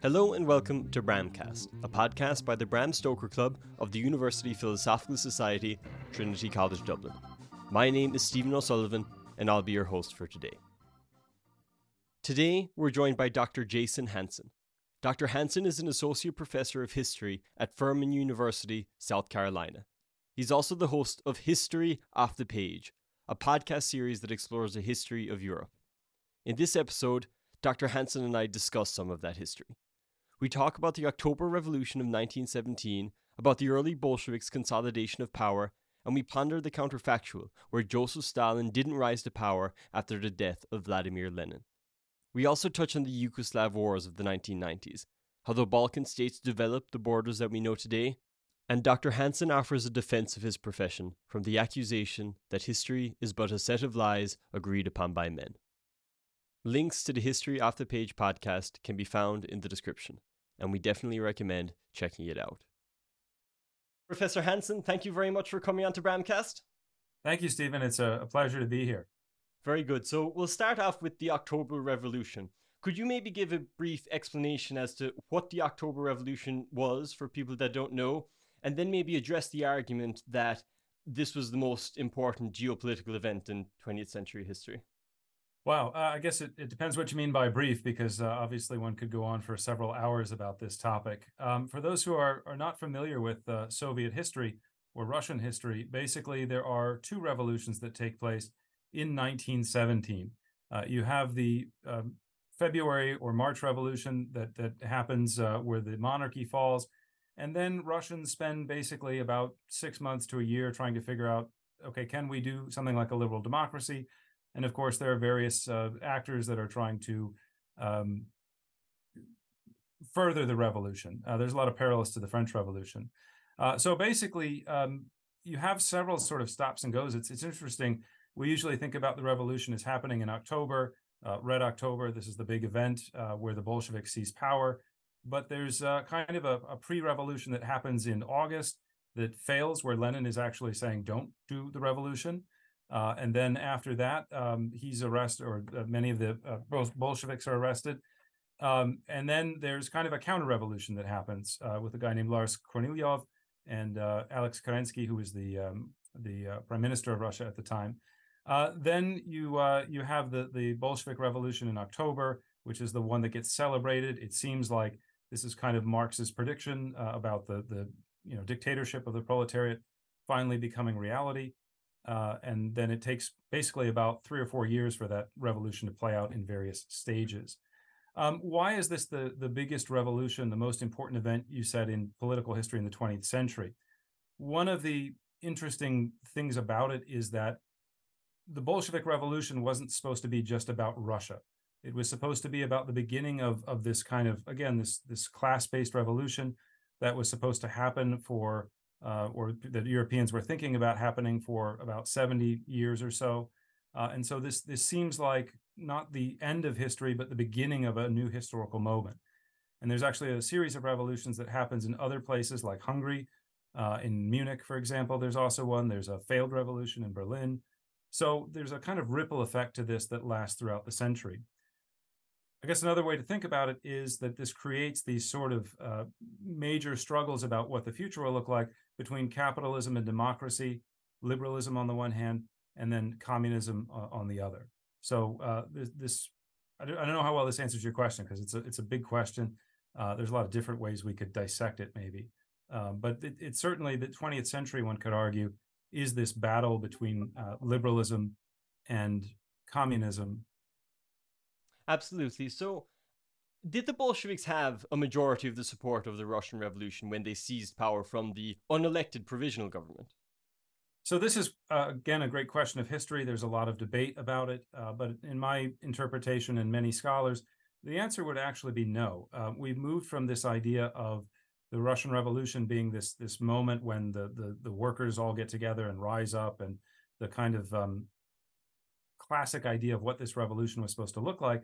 Hello and welcome to Bramcast, a podcast by the Bram Stoker Club of the University Philosophical Society, Trinity College Dublin. My name is Stephen O'Sullivan, and I'll be your host for today. Today, we're joined by Dr. Jason Hansen. Dr. Hansen is an associate professor of history at Furman University, South Carolina. He's also the host of History Off the Page, a podcast series that explores the history of Europe. In this episode, Dr. Hansen and I discuss some of that history. We talk about the October Revolution of 1917, about the early Bolsheviks' consolidation of power, and we ponder the counterfactual, where Joseph Stalin didn't rise to power after the death of Vladimir Lenin. We also touch on the Yugoslav wars of the 1990s, how the Balkan states developed the borders that we know today, and Dr. Hansen offers a defense of his profession from the accusation that history is but a set of lies agreed upon by men. Links to the History Off the Page podcast can be found in the description, and we definitely recommend checking it out. Professor Hansen, thank you very much for coming on to Bramcast. Thank you, Stephen. It's a, a pleasure to be here. Very good. So we'll start off with the October Revolution. Could you maybe give a brief explanation as to what the October Revolution was for people that don't know, and then maybe address the argument that this was the most important geopolitical event in 20th century history? Wow, uh, I guess it, it depends what you mean by brief, because uh, obviously one could go on for several hours about this topic. Um, for those who are, are not familiar with uh, Soviet history or Russian history, basically there are two revolutions that take place in 1917. Uh, you have the um, February or March Revolution that that happens uh, where the monarchy falls, and then Russians spend basically about six months to a year trying to figure out, okay, can we do something like a liberal democracy? And of course, there are various uh, actors that are trying to um, further the revolution. Uh, there's a lot of parallels to the French Revolution. Uh, so basically, um, you have several sort of stops and goes. It's it's interesting we usually think about the revolution as happening in October, uh, Red October. This is the big event uh, where the Bolsheviks seize power. But there's uh, kind of a, a pre revolution that happens in August that fails, where Lenin is actually saying, don't do the revolution. Uh, and then after that, um, he's arrested, or uh, many of the uh, Bolsheviks are arrested. Um, and then there's kind of a counter revolution that happens with a guy named Lavr Kornilov and Alex Kerensky, who was the um, the prime minister of Russia at the time. Uh, then you uh, you have the the Bolshevik Revolution in October, which is the one that gets celebrated. It seems like this is kind of Marx's prediction uh, about the the you know dictatorship of the proletariat finally becoming reality. Uh, and then it takes basically about three or four years for that revolution to play out in various stages. Um, why is this the the biggest revolution, the most important event you said in political history in the 20th century? One of the interesting things about it is that the Bolshevik Revolution wasn't supposed to be just about Russia. It was supposed to be about the beginning of of this kind of again this this class based revolution that was supposed to happen for uh, or that Europeans were thinking about happening for about 70 years or so. Uh, and so this this seems like not the end of history, but the beginning of a new historical moment. And there's actually a series of revolutions that happens in other places like Hungary, uh, in Munich, for example. There's also one. There's a failed revolution in Berlin. So there's a kind of ripple effect to this that lasts throughout the century. I guess another way to think about it is that this creates these sort of uh, major struggles about what the future will look like between capitalism and democracy, liberalism on the one hand, and then communism uh, on the other. So uh, this, this I, don't, I, don't, know how well this answers your question because it's a it's a big question. Uh, there's a lot of different ways we could dissect it, maybe, um, but it, it's certainly the 20th century. One could argue is this battle between uh, liberalism and communism. Absolutely. So, did the Bolsheviks have a majority of the support of the Russian Revolution when they seized power from the unelected provisional government? So, this is, uh, again, a great question of history. There's a lot of debate about it. Uh, but in my interpretation and many scholars, the answer would actually be no. Uh, we've moved from this idea of the Russian Revolution being this this moment when the the, the workers all get together and rise up, and the kind of um, classic idea of what this revolution was supposed to look like,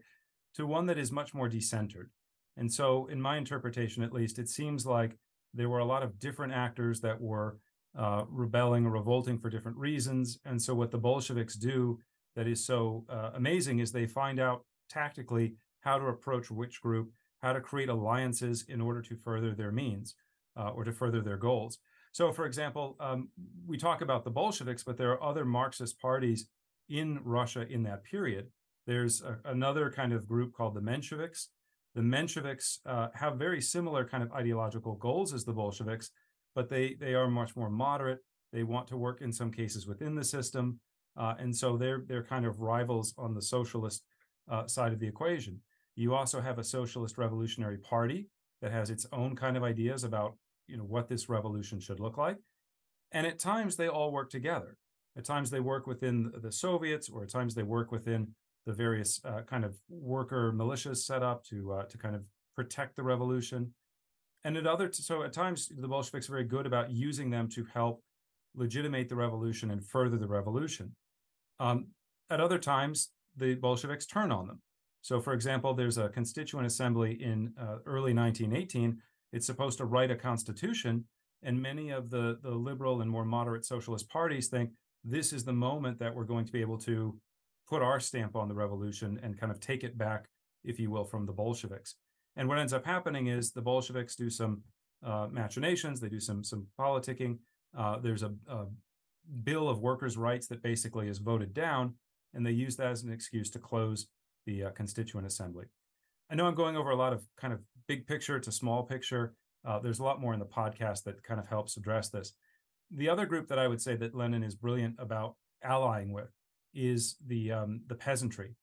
to one that is much more decentered. And so, in my interpretation, at least, it seems like there were a lot of different actors that were uh, rebelling or revolting for different reasons. And so, what the Bolsheviks do that is so uh, amazing is they find out tactically how to approach which group, how to create alliances in order to further their means uh, or to further their goals. So, for example, um, we talk about the Bolsheviks, but there are other Marxist parties in Russia in that period. There's a, another kind of group called the Mensheviks. The Mensheviks uh, have very similar kind of ideological goals as the Bolsheviks, but they they are much more moderate. They want to work in some cases within the system, uh, and so they're they're kind of rivals on the socialist uh, side of the equation. You also have a socialist revolutionary party that has its own kind of ideas about you know what this revolution should look like and at times they all work together at times they work within the soviets or at times they work within the various uh, kind of worker militias set up to uh, to kind of protect the revolution. And at other t- so at times the bolsheviks are very good about using them to help legitimate the revolution and further the revolution. Um, at other times the bolsheviks turn on them. So for example there's a constituent assembly in uh, early 1918 it's supposed to write a constitution. And many of the, the liberal and more moderate socialist parties think this is the moment that we're going to be able to put our stamp on the revolution and kind of take it back, if you will, from the Bolsheviks. And what ends up happening is the Bolsheviks do some uh, machinations, they do some some politicking. Uh, there's a, a, bill of workers' rights that basically is voted down, and they use that as an excuse to close the uh, Constituent Assembly. I know I'm going over a lot of kind of big picture to small picture. Uh, there's a lot more in the podcast that kind of helps address this. The other group that I would say that Lenin is brilliant about allying with is the um, the peasantry.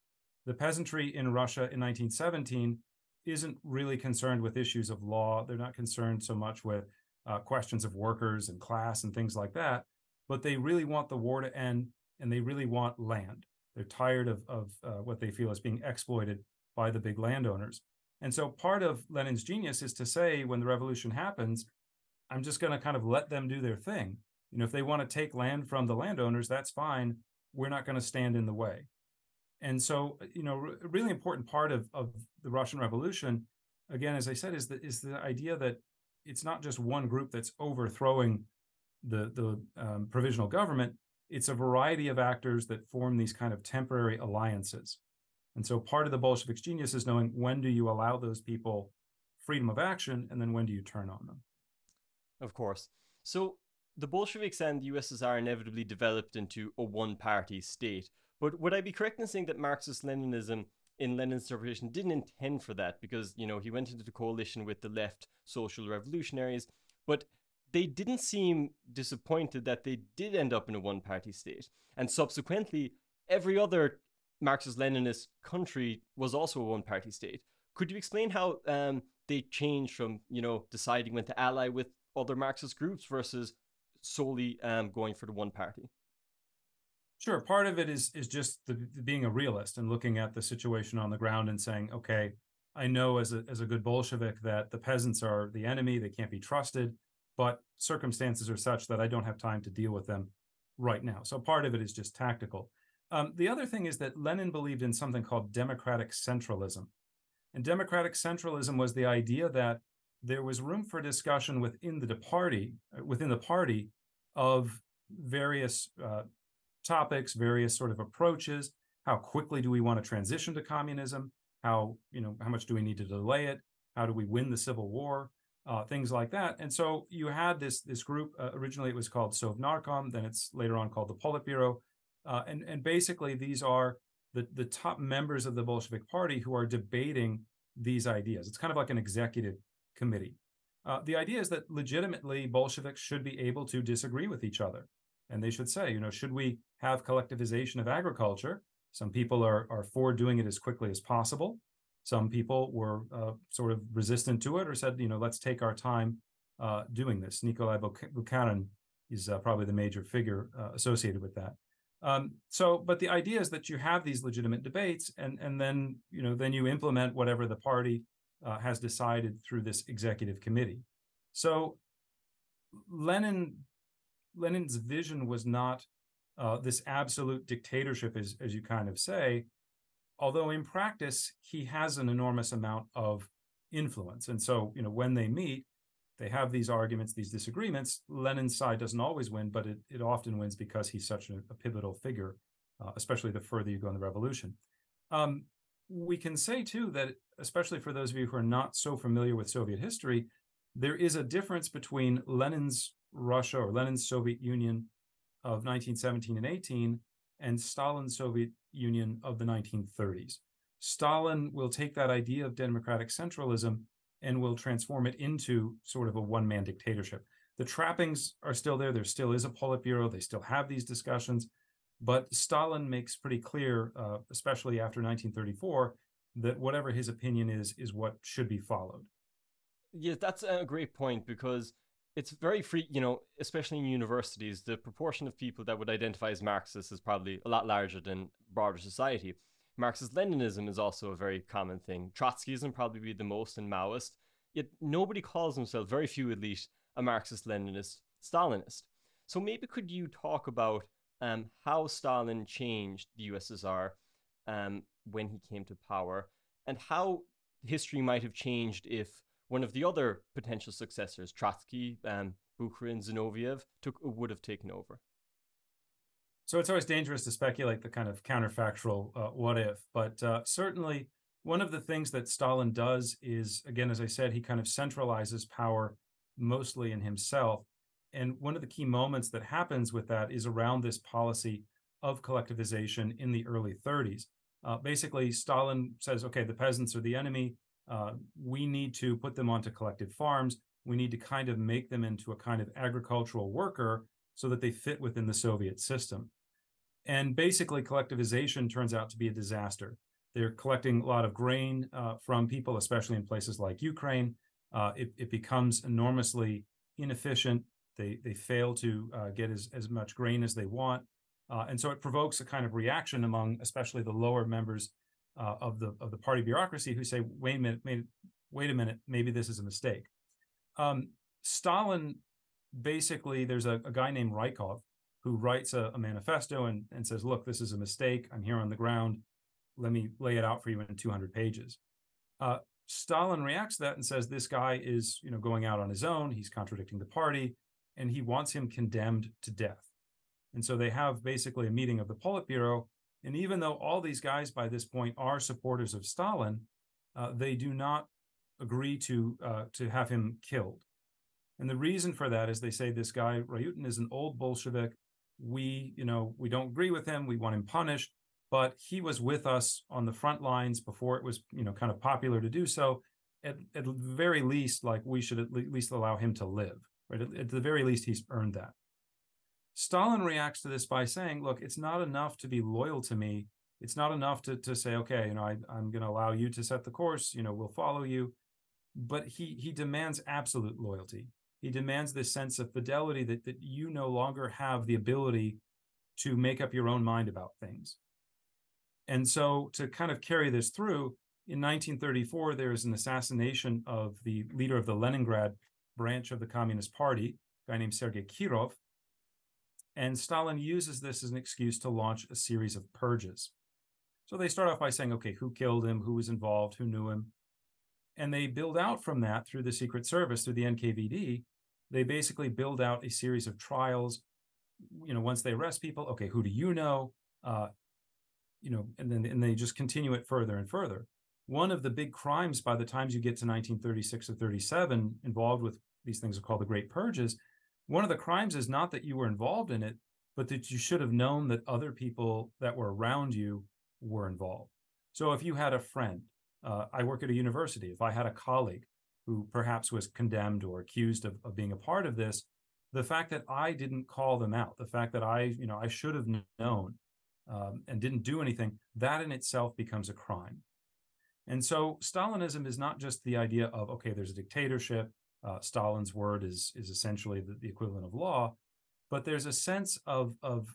The peasantry in Russia in 1917 isn't really concerned with issues of law. They're not concerned so much with uh, questions of workers and class and things like that. But they really want the war to end, and they really want land. They're tired of of uh, what they feel is being exploited by the big landowners. And so part of Lenin's genius is to say when the revolution happens, I'm just going to kind of let them do their thing. You know, if they want to take land from the landowners, that's fine. We're not going to stand in the way. And so, you know, a really important part of, of the Russian Revolution, again, as I said, is the, is the idea that it's not just one group that's overthrowing the, the um, provisional government. It's a variety of actors that form these kind of temporary alliances. And so part of the Bolsheviks' genius is knowing when do you allow those people freedom of action and then when do you turn on them. Of course. So the Bolsheviks and the USSR inevitably developed into a one party state. But would I be correct in saying that Marxist Leninism in Lenin's interpretation didn't intend for that because, you know, he went into the coalition with the left social revolutionaries, but they didn't seem disappointed that they did end up in a one party state. And subsequently, every other Marxist Leninist country was also a one party state. Could you explain how um, they changed from, you know, deciding when to ally with other Marxist groups versus solely um, going for the one party? Sure. Part of it is is just the, being a realist and looking at the situation on the ground and saying, okay, I know as a as a good Bolshevik that the peasants are the enemy; they can't be trusted. But circumstances are such that I don't have time to deal with them right now. So part of it is just tactical. Um, the other thing is that Lenin believed in something called democratic centralism. And democratic centralism was the idea that there was room for discussion within the party, uh, within the party, of various uh, topics, various sort of approaches. How quickly do we want to transition to communism? How you know how much do we need to delay it? How do we win the civil war? Uh, things like that. And so you had this this group. Uh, originally, it was called Sovnarkom. Then it's later on called the Politburo, uh, and, and basically, these are the, the top members of the Bolshevik Party who are debating these ideas. It's kind of like an executive committee. Uh, the idea is that legitimately Bolsheviks should be able to disagree with each other. And they should say, you know, should we have collectivization of agriculture? Some people are, are for doing it as quickly as possible. Some people were uh, sort of resistant to it or said, you know, let's take our time uh, doing this. Nikolai Bukharin is uh, probably the major figure uh, associated with that. Um, so, but the idea is that you have these legitimate debates, and and then you know then you implement whatever the party uh, has decided through this executive committee. So, Lenin Lenin's vision was not uh, this absolute dictatorship, as as you kind of say, although in practice he has an enormous amount of influence, and so you know when they meet, they have these arguments, these disagreements. Lenin's side doesn't always win, but it, it often wins because he's such a, a pivotal figure, uh, especially the further you go in the revolution. Um, we can say too that, especially for those of you who are not so familiar with Soviet history, there is a difference between Lenin's Russia or Lenin's Soviet Union of 1917 and 18 and Stalin's Soviet Union of the 1930s. Stalin will take that idea of democratic centralism and will transform it into sort of a one man dictatorship. The trappings are still there. There still is a Politburo. They still have these discussions. But Stalin makes pretty clear, uh, especially after 1934, that whatever his opinion is, is what should be followed. Yeah, that's a great point because it's very free, you know, especially in universities, the proportion of people that would identify as Marxists is probably a lot larger than broader society. Marxist Leninism is also a very common thing. Trotskyism probably be the most and Maoist, yet nobody calls himself, very few at least, a Marxist Leninist Stalinist. So maybe could you talk about um, how Stalin changed the USSR um, when he came to power, and how history might have changed if one of the other potential successors, Trotsky, um, Bukharin, Zinoviev, took would have taken over. So it's always dangerous to speculate the kind of counterfactual uh, what if, but uh, certainly one of the things that Stalin does is, again, as I said, he kind of centralizes power mostly in himself. And one of the key moments that happens with that is around this policy of collectivization in the early 30s. Uh, basically, Stalin says, okay, the peasants are the enemy. Uh, we need to put them onto collective farms. We need to kind of make them into a kind of agricultural worker so that they fit within the Soviet system. And basically, collectivization turns out to be a disaster. They're collecting a lot of grain uh, from people, especially in places like Ukraine. Uh, it, it, becomes enormously inefficient. They, they fail to uh, get as, as much grain as they want. Uh, and so it provokes a kind of reaction among especially the lower members uh, of the of the party bureaucracy who say, wait a minute, wait, wait a minute, maybe this is a mistake. Um, Stalin basically, there's a, a, guy named Rykov who writes a, a, manifesto and, and says, look, this is a mistake. I'm here on the ground. Let me lay it out for you in 200 pages. Uh, Stalin reacts to that and says, this guy is, you know, going out on his own. He's contradicting the party, and he wants him condemned to death. And so they have basically a meeting of the Politburo and even though all these guys by this point are supporters of Stalin, uh, they do not agree to uh, to have him killed. And the reason for that is they say this guy Ryutin is an old Bolshevik. We, you know, we don't agree with him. We want him punished. But he was with us on the front lines before it was, you know, kind of popular to do so. At, at the very least, like we should at least allow him to live. Right. At, the very least, he's earned that. Stalin reacts to this by saying, look, it's not enough to be loyal to me. It's not enough to, to say, okay, you know, I, I'm going to allow you to set the course, you know, we'll follow you. But he, he demands absolute loyalty. He demands this sense of fidelity that, that you no longer have the ability to make up your own mind about things. And so to kind of carry this through, in 1934, there is an assassination of the leader of the Leningrad branch of the Communist Party, a guy named Sergei Kirov. And Stalin uses this as an excuse to launch a series of purges. So they start off by saying, okay, who killed him? Who was involved? Who knew him? And they build out from that through the Secret Service, through the NKVD. They basically build out a series of trials. You know, once they arrest people, okay, who do you know? Uh, you know, and then and they just continue it further and further. One of the big crimes by the times you get to 1936 or 37, involved with these things are called the Great Purges, one of the crimes is not that you were involved in it, but that you should have known that other people that were around you were involved. So if you had a friend, uh, I work at a university, if I had a colleague who perhaps was condemned or accused of, of being a part of this, the fact that I didn't call them out, the fact that I, you know, I should have known um, and didn't do anything, that in itself becomes a crime. And so Stalinism is not just the idea of, okay, there's a dictatorship, uh, Stalin's word is is essentially the, the, equivalent of law, but there's a sense of of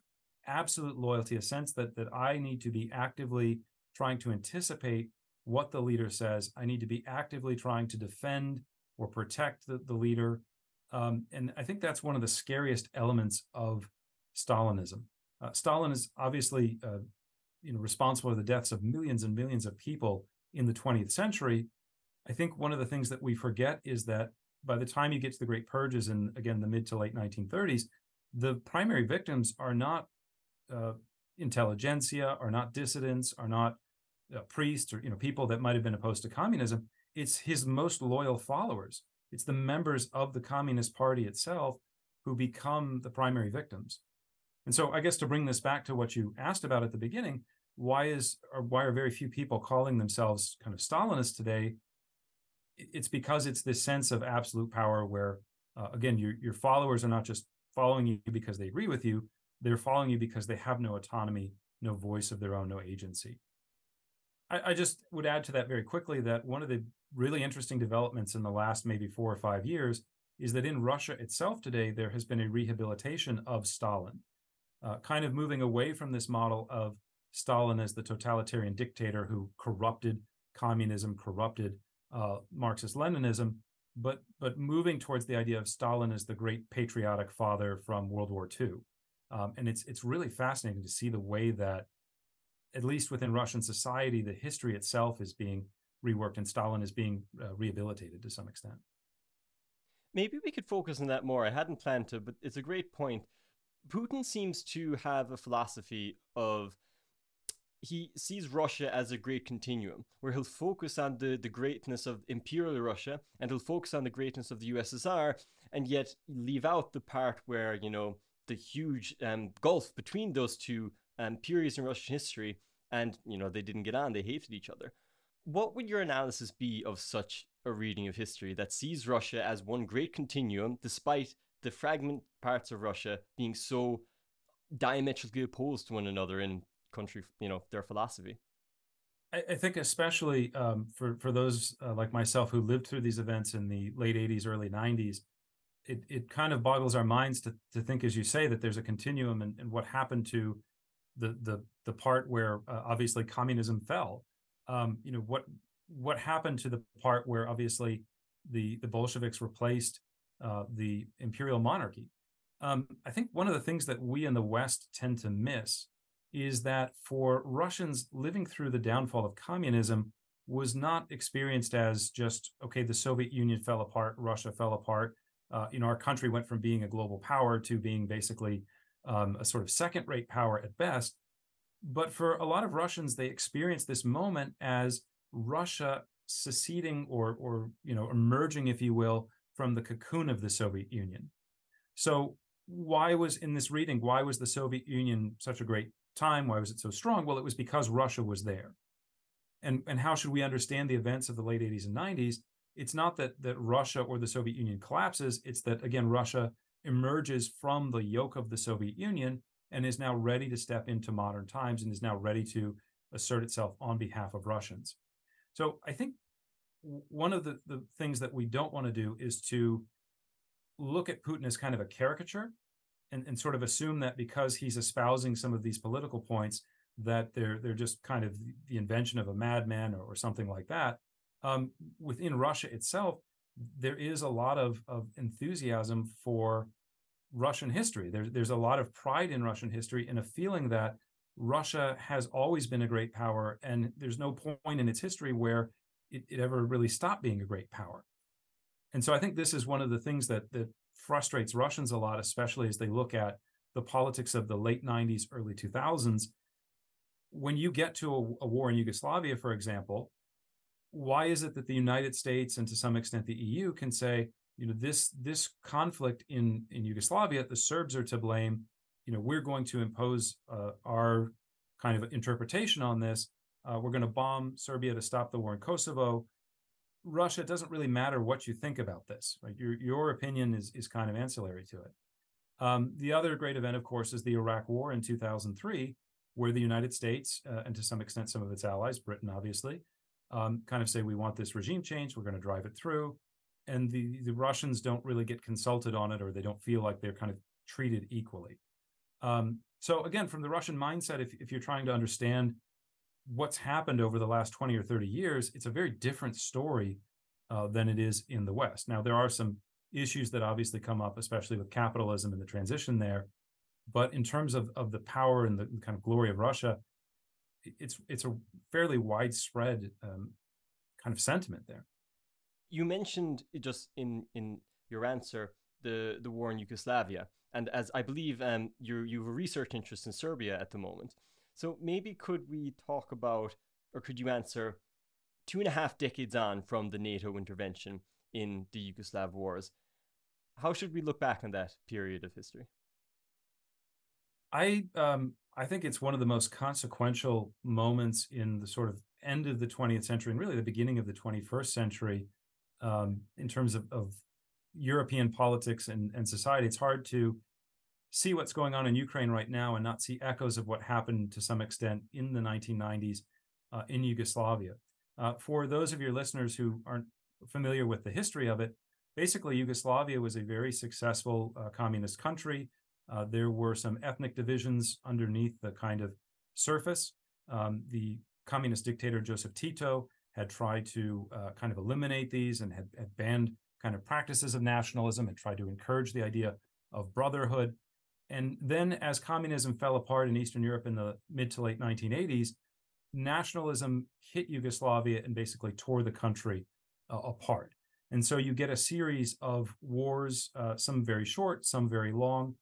absolute loyalty, a sense that that I need to be actively trying to anticipate what the leader says. I need to be actively trying to defend or protect the, the leader. Um, and I think that's one of the scariest elements of Stalinism. Uh, Stalin is obviously, uh, you know, responsible for the deaths of millions and millions of people in the 20th century. I think one of the things that we forget is that by the time you get to the Great Purges and again the mid to late 1930s, the primary victims are not uh, intelligentsia, are not dissidents, are not uh, priests or you know people that might have been opposed to communism. It's his most loyal followers. It's the members of the Communist Party itself who become the primary victims. And so, I guess to bring this back to what you asked about at the beginning, why is or why are very few people calling themselves kind of Stalinists today? It's because it's this sense of absolute power where, uh, again, your your followers are not just following you because they agree with you; they're following you because they have no autonomy, no voice of their own, no agency. I, I just would add to that very quickly that one of the really interesting developments in the last maybe four or five years is that in Russia itself today there has been a rehabilitation of Stalin, uh, kind of moving away from this model of Stalin as the totalitarian dictator who corrupted communism, corrupted uh, Marxist Leninism, but but moving towards the idea of Stalin as the great patriotic father from World War II. Um, and it's it's really fascinating to see the way that, at least within Russian society, the history itself is being reworked and Stalin is being uh, rehabilitated to some extent. Maybe we could focus on that more. I hadn't planned to, but it's a great point. Putin seems to have a philosophy of he sees Russia as a great continuum where he'll focus on the, the greatness of imperial Russia and he'll focus on the greatness of the USSR and yet leave out the part where, you know, the huge um, gulf between those two um, periods in Russian history and, you know, they didn't get on, they hated each other. What would your analysis be of such a reading of history that sees Russia as one great continuum despite the fragment parts of Russia being so diametrically opposed to one another in country, you know, their philosophy. I, I think especially um, for for those uh, like myself who lived through these events in the late '80s, early '90s, it it kind of boggles our minds to to think, as you say, that there's a continuum and, and what happened to the the the part where uh, obviously communism fell. Um, you know what what happened to the part where obviously the the Bolsheviks replaced uh, the imperial monarchy. Um, I think one of the things that we in the West tend to miss is that for Russians living through the downfall of communism was not experienced as just okay the soviet union fell apart russia fell apart. Uh, you know our country went from being a global power to being basically um, a sort of second rate power at best. But for a lot of russians they experienced this moment as russia seceding or or you know emerging if you will from the cocoon of the soviet union. So why was in this reading why was the soviet union such a great time. Why was it so strong? Well, it was because Russia was there. And, and how should we understand the events of the late 80s and 90s? It's not that, that Russia or the Soviet Union collapses. It's that, again, Russia emerges from the yoke of the Soviet Union and is now ready to step into modern times and is now ready to assert itself on behalf of Russians. So I think one of the, the things that we don't want to do is to look at Putin as kind of a caricature and, and sort of assume that because he's espousing some of these political points that they're they're just kind of the invention of a madman or, or something like that. Um, within Russia itself, there is a lot of, of enthusiasm for Russian history. There's there's a lot of pride in Russian history and a feeling that Russia has always been a great power, and there's no point in its history where it, it ever really stopped being a great power. And so I think this is one of the things that that frustrates Russians a lot, especially as they look at the politics of the late 90s, early 2000s. When you get to a, a, war in Yugoslavia, for example, why is it that the United States and to some extent the EU can say, you know, this this conflict in in Yugoslavia, the Serbs are to blame. You know, we're going to impose uh, our kind of interpretation on this. Uh, we're going to bomb Serbia to stop the war in Kosovo. Russia, it doesn't really matter what you think about this. Right? Your your opinion is is kind of ancillary to it. Um, the other great event, of course, is the Iraq War in 2003, where the United States uh, and to some extent some of its allies, Britain obviously, um, kind of say we want this regime change, we're going to drive it through, and the the Russians don't really get consulted on it, or they don't feel like they're kind of treated equally. Um, so again, from the Russian mindset, if if you're trying to understand what's happened over the last 20 or 30 years, it's a very different story uh, than it is in the West. Now, there are some issues that obviously come up, especially with capitalism and the transition there. But in terms of, of the power and the kind of glory of Russia, it's it's a fairly widespread um, kind of sentiment there. You mentioned just in in your answer the the war in Yugoslavia, and as I believe um, you you have a research interest in Serbia at the moment. So maybe could we talk about or could you answer two and a half decades on from the NATO intervention in the Yugoslav wars? How should we look back on that period of history? I um, I think it's one of the most consequential moments in the sort of end of the 20th century and really the beginning of the 21st century um, in terms of, of European politics and, and society. It's hard to see what's going on in Ukraine right now and not see echoes of what happened to some extent in the 1990s uh, in Yugoslavia. Uh, for those of your listeners who aren't familiar with the history of it, basically Yugoslavia was a very successful uh, communist country. Uh, there were some ethnic divisions underneath the kind of surface. Um, the communist dictator Joseph Tito had tried to uh, kind of eliminate these and had, had, banned kind of practices of nationalism and tried to encourage the idea of brotherhood. And then, as communism fell apart in Eastern Europe in the mid to late 1980s, nationalism hit Yugoslavia and basically tore the country uh, apart. And so you get a series of wars, uh, some very short, some very long.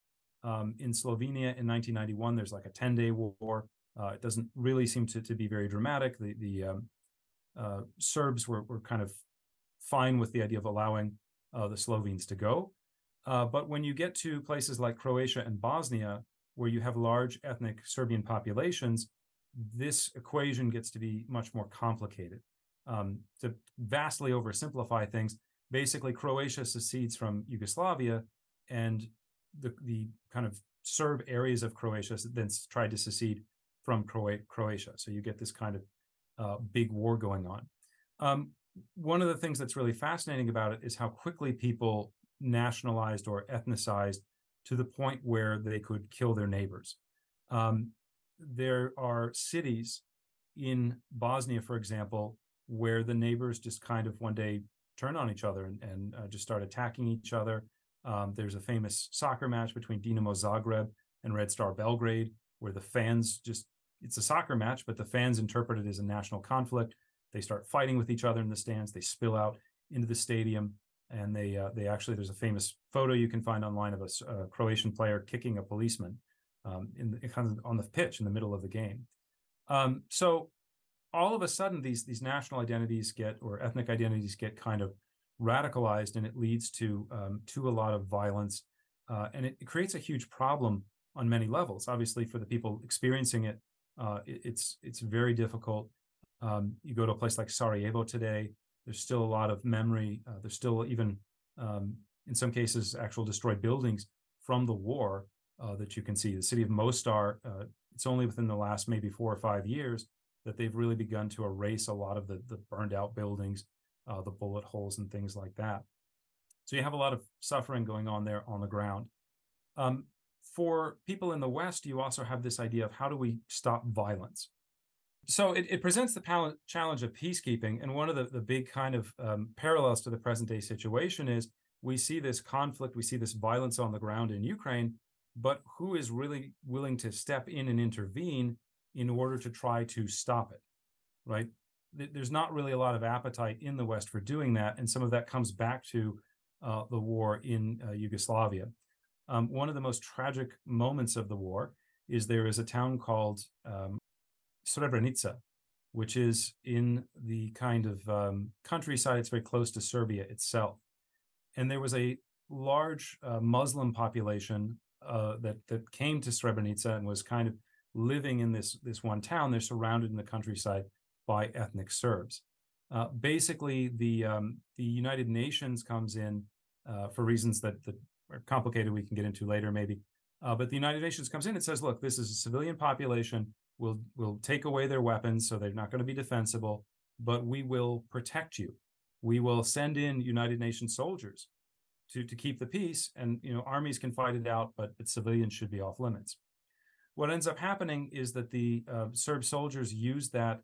Um, in Slovenia in 1991, there's like a 10 day war. Uh, it doesn't really seem to, to be very dramatic. The, the um, uh, Serbs were, were kind of fine with the idea of allowing uh, the Slovenes to go. Uh, but when you get to places like Croatia and Bosnia, where you have large ethnic Serbian populations, this equation gets to be much more complicated. Um, to vastly oversimplify things, basically Croatia secedes from Yugoslavia, and the the kind of Serb areas of Croatia then tried to secede from Croatia. So you get this kind of uh, big war going on. Um, one of the things that's really fascinating about it is how quickly people nationalized or ethnicized to the point where they could kill their neighbors. Um, there are cities in Bosnia, for example, where the neighbors just kind of one day turn on each other and, and uh, just start attacking each other. Um, there's a famous soccer match between Dinamo Zagreb and Red Star Belgrade, where the fans just, it's a soccer match, but the fans interpret it as a national conflict. They start fighting with each other in the stands. They spill out into the stadium. And they, uh, they actually, there's a famous photo you can find online of a, a Croatian player kicking a policeman um, in kind of on the pitch in the middle of the game. Um, so all of a sudden, these these national identities get or ethnic identities get kind of radicalized, and it leads to um, to a lot of violence, uh, and it, it, creates a huge problem on many levels. Obviously, for the people experiencing it, uh, it it's it's very difficult. Um, you go to a place like Sarajevo today. There's still a lot of memory. Uh, there's still even, um, in some cases, actual destroyed buildings from the war uh, that you can see. The city of Mostar, uh, it's only within the last maybe four or five years that they've really begun to erase a lot of the, the burned out buildings, uh, the bullet holes, and things like that. So you have a lot of suffering going on there on the ground. Um, for people in the West, you also have this idea of how do we stop violence? So it, it presents the pal- challenge of peacekeeping. And one of the, the big kind of um, parallels to the present day situation is we see this conflict, we see this violence on the ground in Ukraine, but who is really willing to step in and intervene in order to try to stop it, right? There's not really a lot of appetite in the West for doing that, and some of that comes back to uh, the war in uh, Yugoslavia. Um, one of the most tragic moments of the war is there is a town called um, Srebrenica, which is in the kind of um, countryside. It's very close to Serbia itself, and there was a large uh, Muslim population uh, that that came to Srebrenica and was kind of living in this this one town. They're surrounded in the countryside by ethnic Serbs. Uh, basically, the um, the United Nations comes in uh, for reasons that that are complicated. We can get into later, maybe. Uh, but the United Nations comes in and says, "Look, this is a civilian population. We'll we'll take away their weapons, so they're not going to be defensible, but we will protect you. We will send in United Nations soldiers to to keep the peace, and you know armies can fight it out, but, civilians should be off limits." What ends up happening is that the uh, Serb soldiers use that,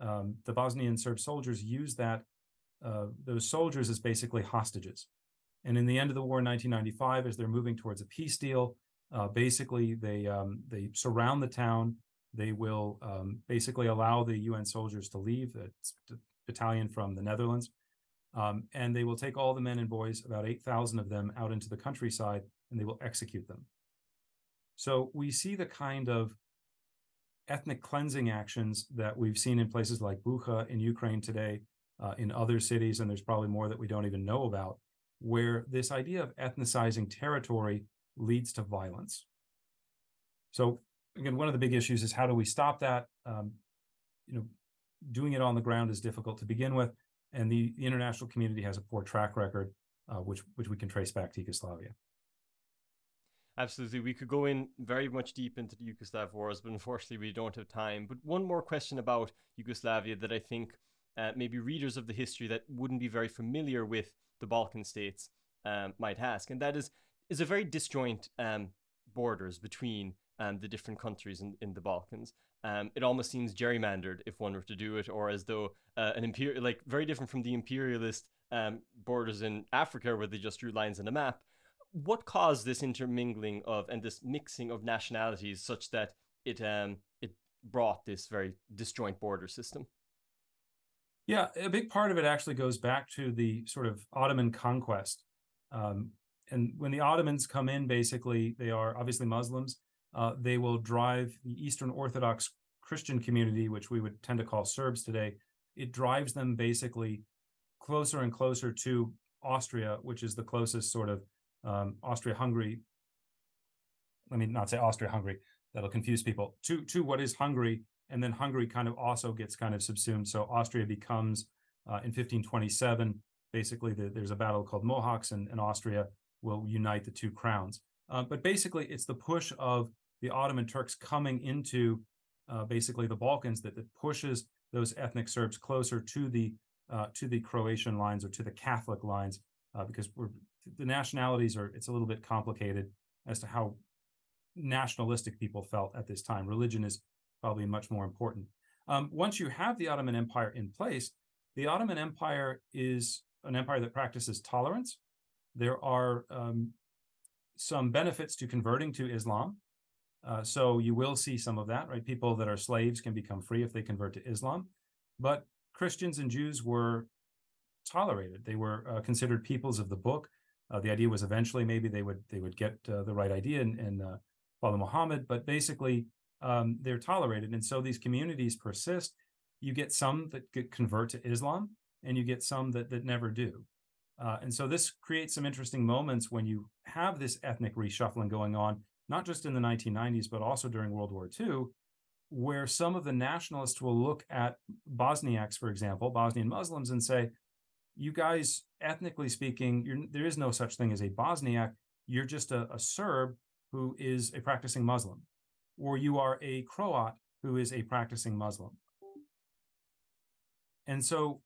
um, the Bosnian Serb soldiers use that, uh, those soldiers as basically hostages. And in the end of the war in 1995, as they're moving towards a peace deal, uh, basically they um, they surround the town. They will um, basically allow the UN soldiers to leave, the battalion from the Netherlands, um, and they will take all the men and boys, about 8,000 of them, out into the countryside, and they will execute them. So we see the kind of ethnic cleansing actions that we've seen in places like Bucha in Ukraine today, uh, in other cities, and there's probably more that we don't even know about, where this idea of ethnicizing territory leads to violence. So again, one of the big issues is how do we stop that? Um, you know, doing it on the ground is difficult to begin with, and the, the international community has a poor track record, uh, which which we can trace back to Yugoslavia. Absolutely. We could go in very much deep into the Yugoslav wars, but unfortunately we don't have time. But one more question about Yugoslavia that I think uh, maybe readers of the history that wouldn't be very familiar with the Balkan states um, might ask, and that is is a very disjoint um, borders between um, the different countries in, in the Balkans. Um, it almost seems gerrymandered if one were to do it, or as though uh, an imperial, like very different from the imperialist um, borders in Africa, where they just drew lines on a map what caused this intermingling of and this mixing of nationalities such that it um it brought this very disjoint border system? Yeah, a big part of it actually goes back to the sort of Ottoman conquest. Um, and when the Ottomans come in, basically, they are obviously Muslims. Uh, they will drive the Eastern Orthodox Christian community, which we would tend to call Serbs today. It drives them basically closer and closer to Austria, which is the closest sort of um, Austria-Hungary. Let me not say Austria-Hungary. That'll confuse people. To to what is Hungary, and then Hungary kind of also gets kind of subsumed. So Austria becomes uh, in 1527 basically the, there's a battle called Mohacs, and, and Austria will unite the two crowns. Uh, but basically, it's the push of the Ottoman Turks coming into uh, basically the Balkans that, that pushes those ethnic Serbs closer to the uh, to the Croatian lines or to the Catholic lines, uh, because the nationalities are it's a little bit complicated as to how nationalistic people felt at this time. Religion is probably much more important. Um, once you have the Ottoman Empire in place, the Ottoman Empire is an empire that practices tolerance. There are um, some benefits to converting to Islam. Uh, so you will see some of that, right? People that are slaves can become free if they convert to Islam. But Christians and Jews were tolerated. They were uh, considered peoples of the book. Uh, the idea was eventually maybe they would they would get uh, the right idea and, and uh, follow Muhammad, but basically um, they're tolerated, and so these communities persist. You get some that convert to Islam, and you get some that that never do. Uh, and so this creates some interesting moments when you have this ethnic reshuffling going on, not just in the 1990s, but also during World War II, where some of the nationalists will look at Bosniaks, for example, Bosnian Muslims, and say, you guys, ethnically speaking, there is no such thing as a Bosniak. You're just a, a Serb who is a practicing Muslim, or you are a Croat who is a practicing Muslim. And so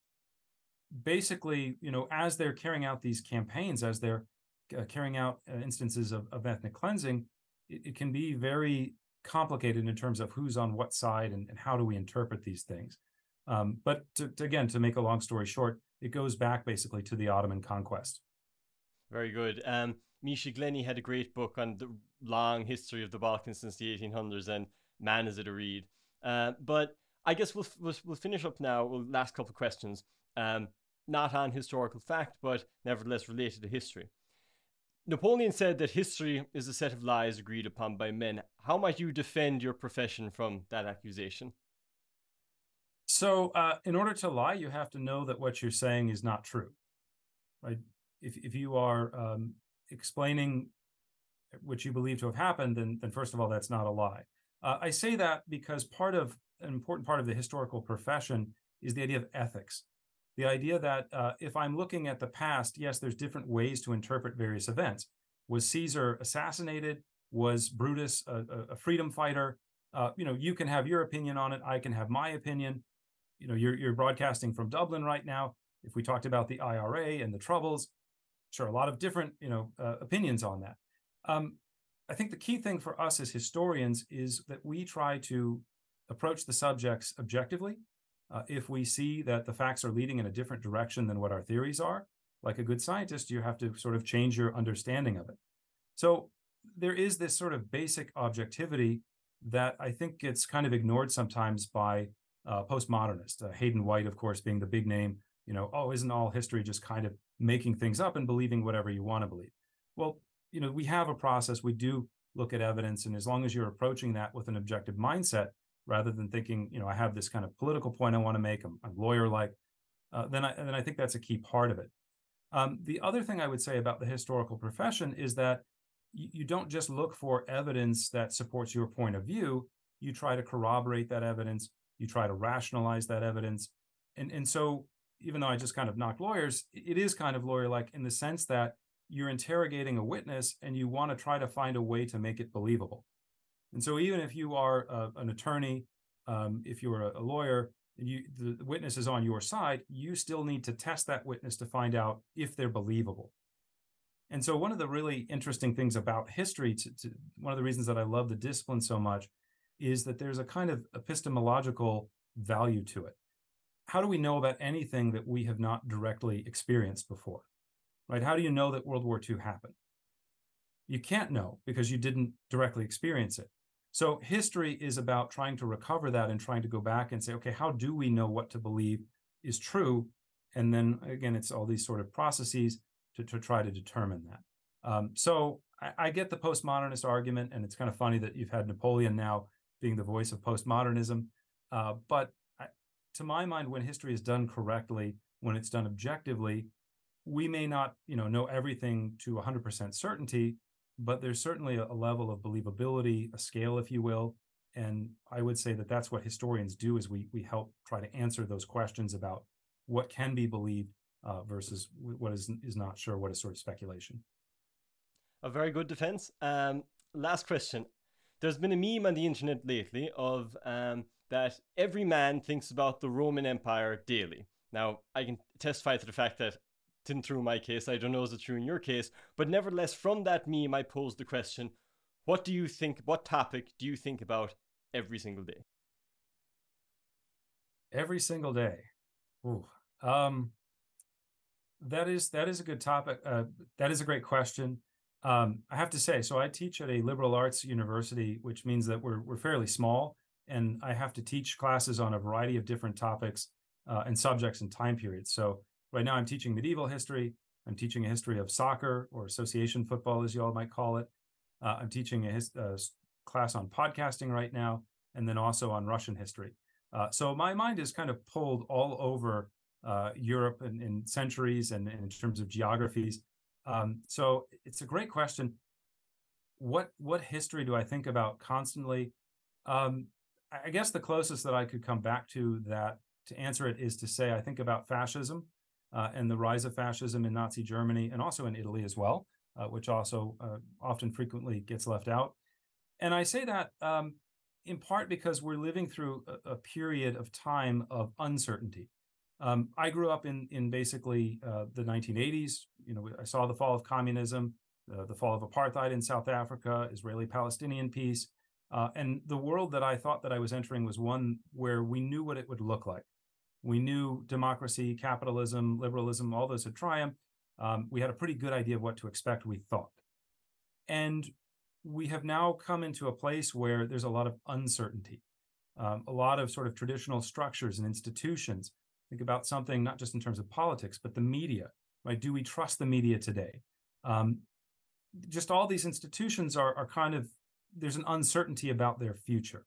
basically, you know, as they're carrying out these campaigns, as they're uh, carrying out uh, instances of, of, ethnic cleansing, it, it, can be very complicated in terms of who's on what side and, and how do we interpret these things. Um, but to, to, again, to make a long story short, it goes back basically to the Ottoman conquest. Very good. Um, Misha Glenny had a great book on the long history of the Balkans since the 1800s, and man, is it a read. Uh, but I guess we'll, we'll, we'll finish up now. We'll last couple of questions, um, not on historical fact, but nevertheless related to history. Napoleon said that history is a set of lies agreed upon by men. How might you defend your profession from that accusation? So, uh, in order to lie, you have to know that what you're saying is not true, right? If if you are um, explaining what you believe to have happened, then then first of all, that's not a lie. Uh, I say that because part of an important part of the historical profession is the idea of ethics. The idea that uh, if I'm looking at the past, yes, there's different ways to interpret various events. Was Caesar assassinated? Was Brutus a, a freedom fighter? Uh, you know, you can have your opinion on it. I can have my opinion you know, you're, you're broadcasting from Dublin right now. If we talked about the IRA and the troubles, sure, a lot of different, you know, uh, opinions on that. Um, I think the key thing for us as historians is that we try to approach the subjects objectively. Uh, if we see that the facts are leading in a different direction than what our theories are, like a good scientist, you have to sort of change your understanding of it. So there is this sort of basic objectivity that I think gets kind of ignored sometimes by uh, postmodernist. Uh, Hayden White, of course, being the big name. You know, oh, isn't all history just kind of making things up and believing whatever you want to believe? Well, you know, we have a process. We do look at evidence, and as long as you're approaching that with an objective mindset, rather than thinking, you know, I have this kind of political point I want to make, I'm, I'm lawyer like, uh, then, I, then I think that's a key part of it. Um, the other thing I would say about the historical profession is that you, you don't just look for evidence that supports your point of view, you try to corroborate that evidence, you try to rationalize that evidence. And, and so, even though I just kind of knocked lawyers, it is kind of lawyer like in the sense that you're interrogating a witness and you want to try to find a way to make it believable. And so, even if you are a, an attorney, um, if you're a, a lawyer, you the, the witness is on your side, you still need to test that witness to find out if they're believable. And so, one of the really interesting things about history, to, to, one of the reasons that I love the discipline so much, is that there's a kind of epistemological value to it. How do we know about anything that we have not directly experienced before? Right? How do you know that World War II happened? You can't know because you didn't directly experience it. So history is about trying to recover that and trying to go back and say, okay, how do we know what to believe is true? And then again, it's all these sort of processes to, to try to determine that. Um, so I, I, get the postmodernist argument, and it's kind of funny that you've had Napoleon now being the voice of postmodernism. Uh, but I, to my mind, when history is done correctly, when it's done objectively, we may not, you know, know everything to 100% certainty, but there's certainly a, level of believability, a scale, if you will. And I would say that that's what historians do is we we help try to answer those questions about what can be believed uh, versus what is is not sure, what is sort of speculation. A very good defense. Um, last question. There's been a meme on the internet lately of um, that every man thinks about the Roman Empire daily. Now, I can testify to the fact that didn't through my case. I don't know is it true in your case, but nevertheless, from that meme, I posed the question: What do you think? What topic do you think about every single day? Every single day. Ooh. Um, that is that is a good topic. Uh, that is a great question. Um, I have to say, so I teach at a liberal arts university, which means that we're we're fairly small, and I have to teach classes on a variety of different topics uh, and subjects and time periods. So Right now, I'm teaching medieval history. I'm teaching a history of soccer or association football, as you all might call it. Uh, I'm teaching a, his, a, class on podcasting right now, and then also on Russian history. Uh, so my mind is kind of pulled all over uh, Europe in, in centuries and, and, in terms of geographies. Um, so it's a great question. What what history do I think about constantly? Um, I guess the closest that I could come back to that to answer it is to say I think about fascism uh, and the rise of fascism in Nazi Germany and also in Italy as well, uh, which also uh, often frequently gets left out. And I say that um, in part because we're living through a, a period of time of uncertainty. Um, I grew up in in basically uh, the 1980s. You know, I saw the fall of communism, uh, the fall of apartheid in South Africa, Israeli-Palestinian peace, uh, and the world that I thought that I was entering was one where we knew what it would look like. We knew democracy, capitalism, liberalism, all those had triumphed. Um, we had a pretty good idea of what to expect, we thought. And we have now come into a place where there's a lot of uncertainty, um, a lot of sort of traditional structures and institutions. Think about something not just in terms of politics, but the media, right? Do we trust the media today? Um, just all these institutions are, are kind of, there's an uncertainty about their future.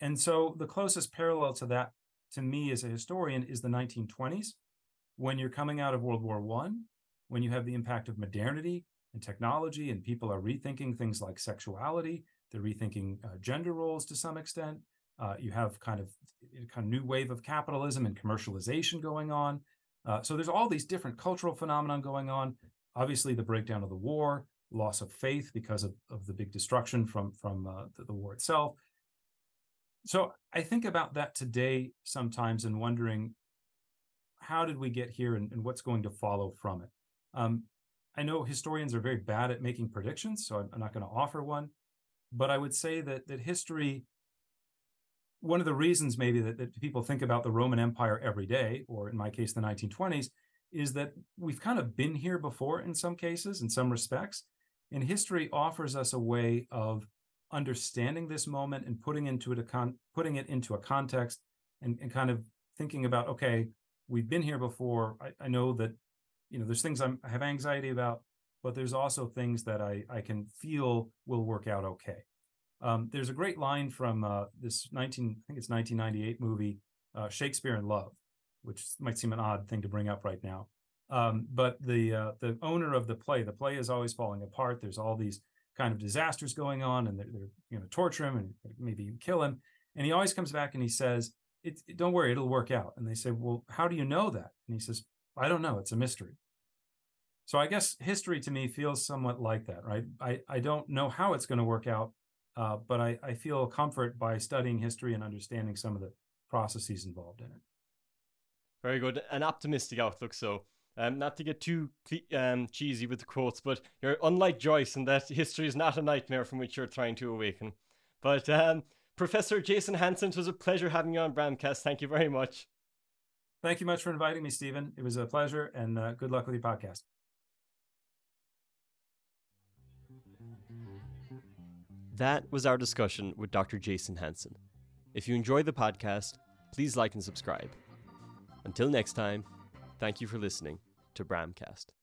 And so the closest parallel to that to me as a historian is the 1920s when you're coming out of World War One, when you have the impact of modernity and technology, and people are rethinking things like sexuality, they're rethinking uh, gender roles to some extent. Uh, you have kind of a kind of new wave of capitalism and commercialization going on. Uh, so there's all these different cultural phenomenon going on. Obviously, the breakdown of the war, loss of faith because of, of the big destruction from from uh, the, the war itself, so I think about that today sometimes and wondering how did we get here and, and what's going to follow from it. Um, I know historians are very bad at making predictions, so I'm, I'm not going to offer one. But I would say that that history, one of the reasons maybe that, that people think about the Roman Empire every day, or in my case, the 1920s, is that we've kind of been here before in some cases, in some respects. And history offers us a way of understanding this moment and putting into it a con- putting it into a context and, and kind of thinking about okay we've been here before I, I know that you know there's things I'm, i have anxiety about but there's also things that I, I can feel will work out okay Um, there's a great line from uh, this 19, I think it's 1998 movie, uh, Shakespeare in Love, which might seem an odd thing to bring up right now. Um, but the uh, the owner of the play, the play is always falling apart. There's all these kind of disasters going on, and they're, they're you know torture him and maybe kill him. And he always comes back and he says, it, "Don't worry, it'll work out." And they say, "Well, how do you know that?" And he says, "I don't know. It's a mystery." So I guess history to me feels somewhat like that, right? I, I don't know how it's going to work out, uh, but I, I feel comfort by studying history and understanding some of the processes involved in it. Very good. An optimistic outlook. So, um, not to get too um, cheesy with the quotes, but you're unlike Joyce in that history is not a nightmare from which you're trying to awaken. But um, Professor Jason Hansen, it was a pleasure having you on Bramcast. Thank you very much. Thank you much for inviting me, Stephen. It was a pleasure, and uh, good luck with your podcast. That was our discussion with Dr. Jason Hansen. If you enjoyed the podcast, please like and subscribe. Until next time, thank you for listening to Bramcast.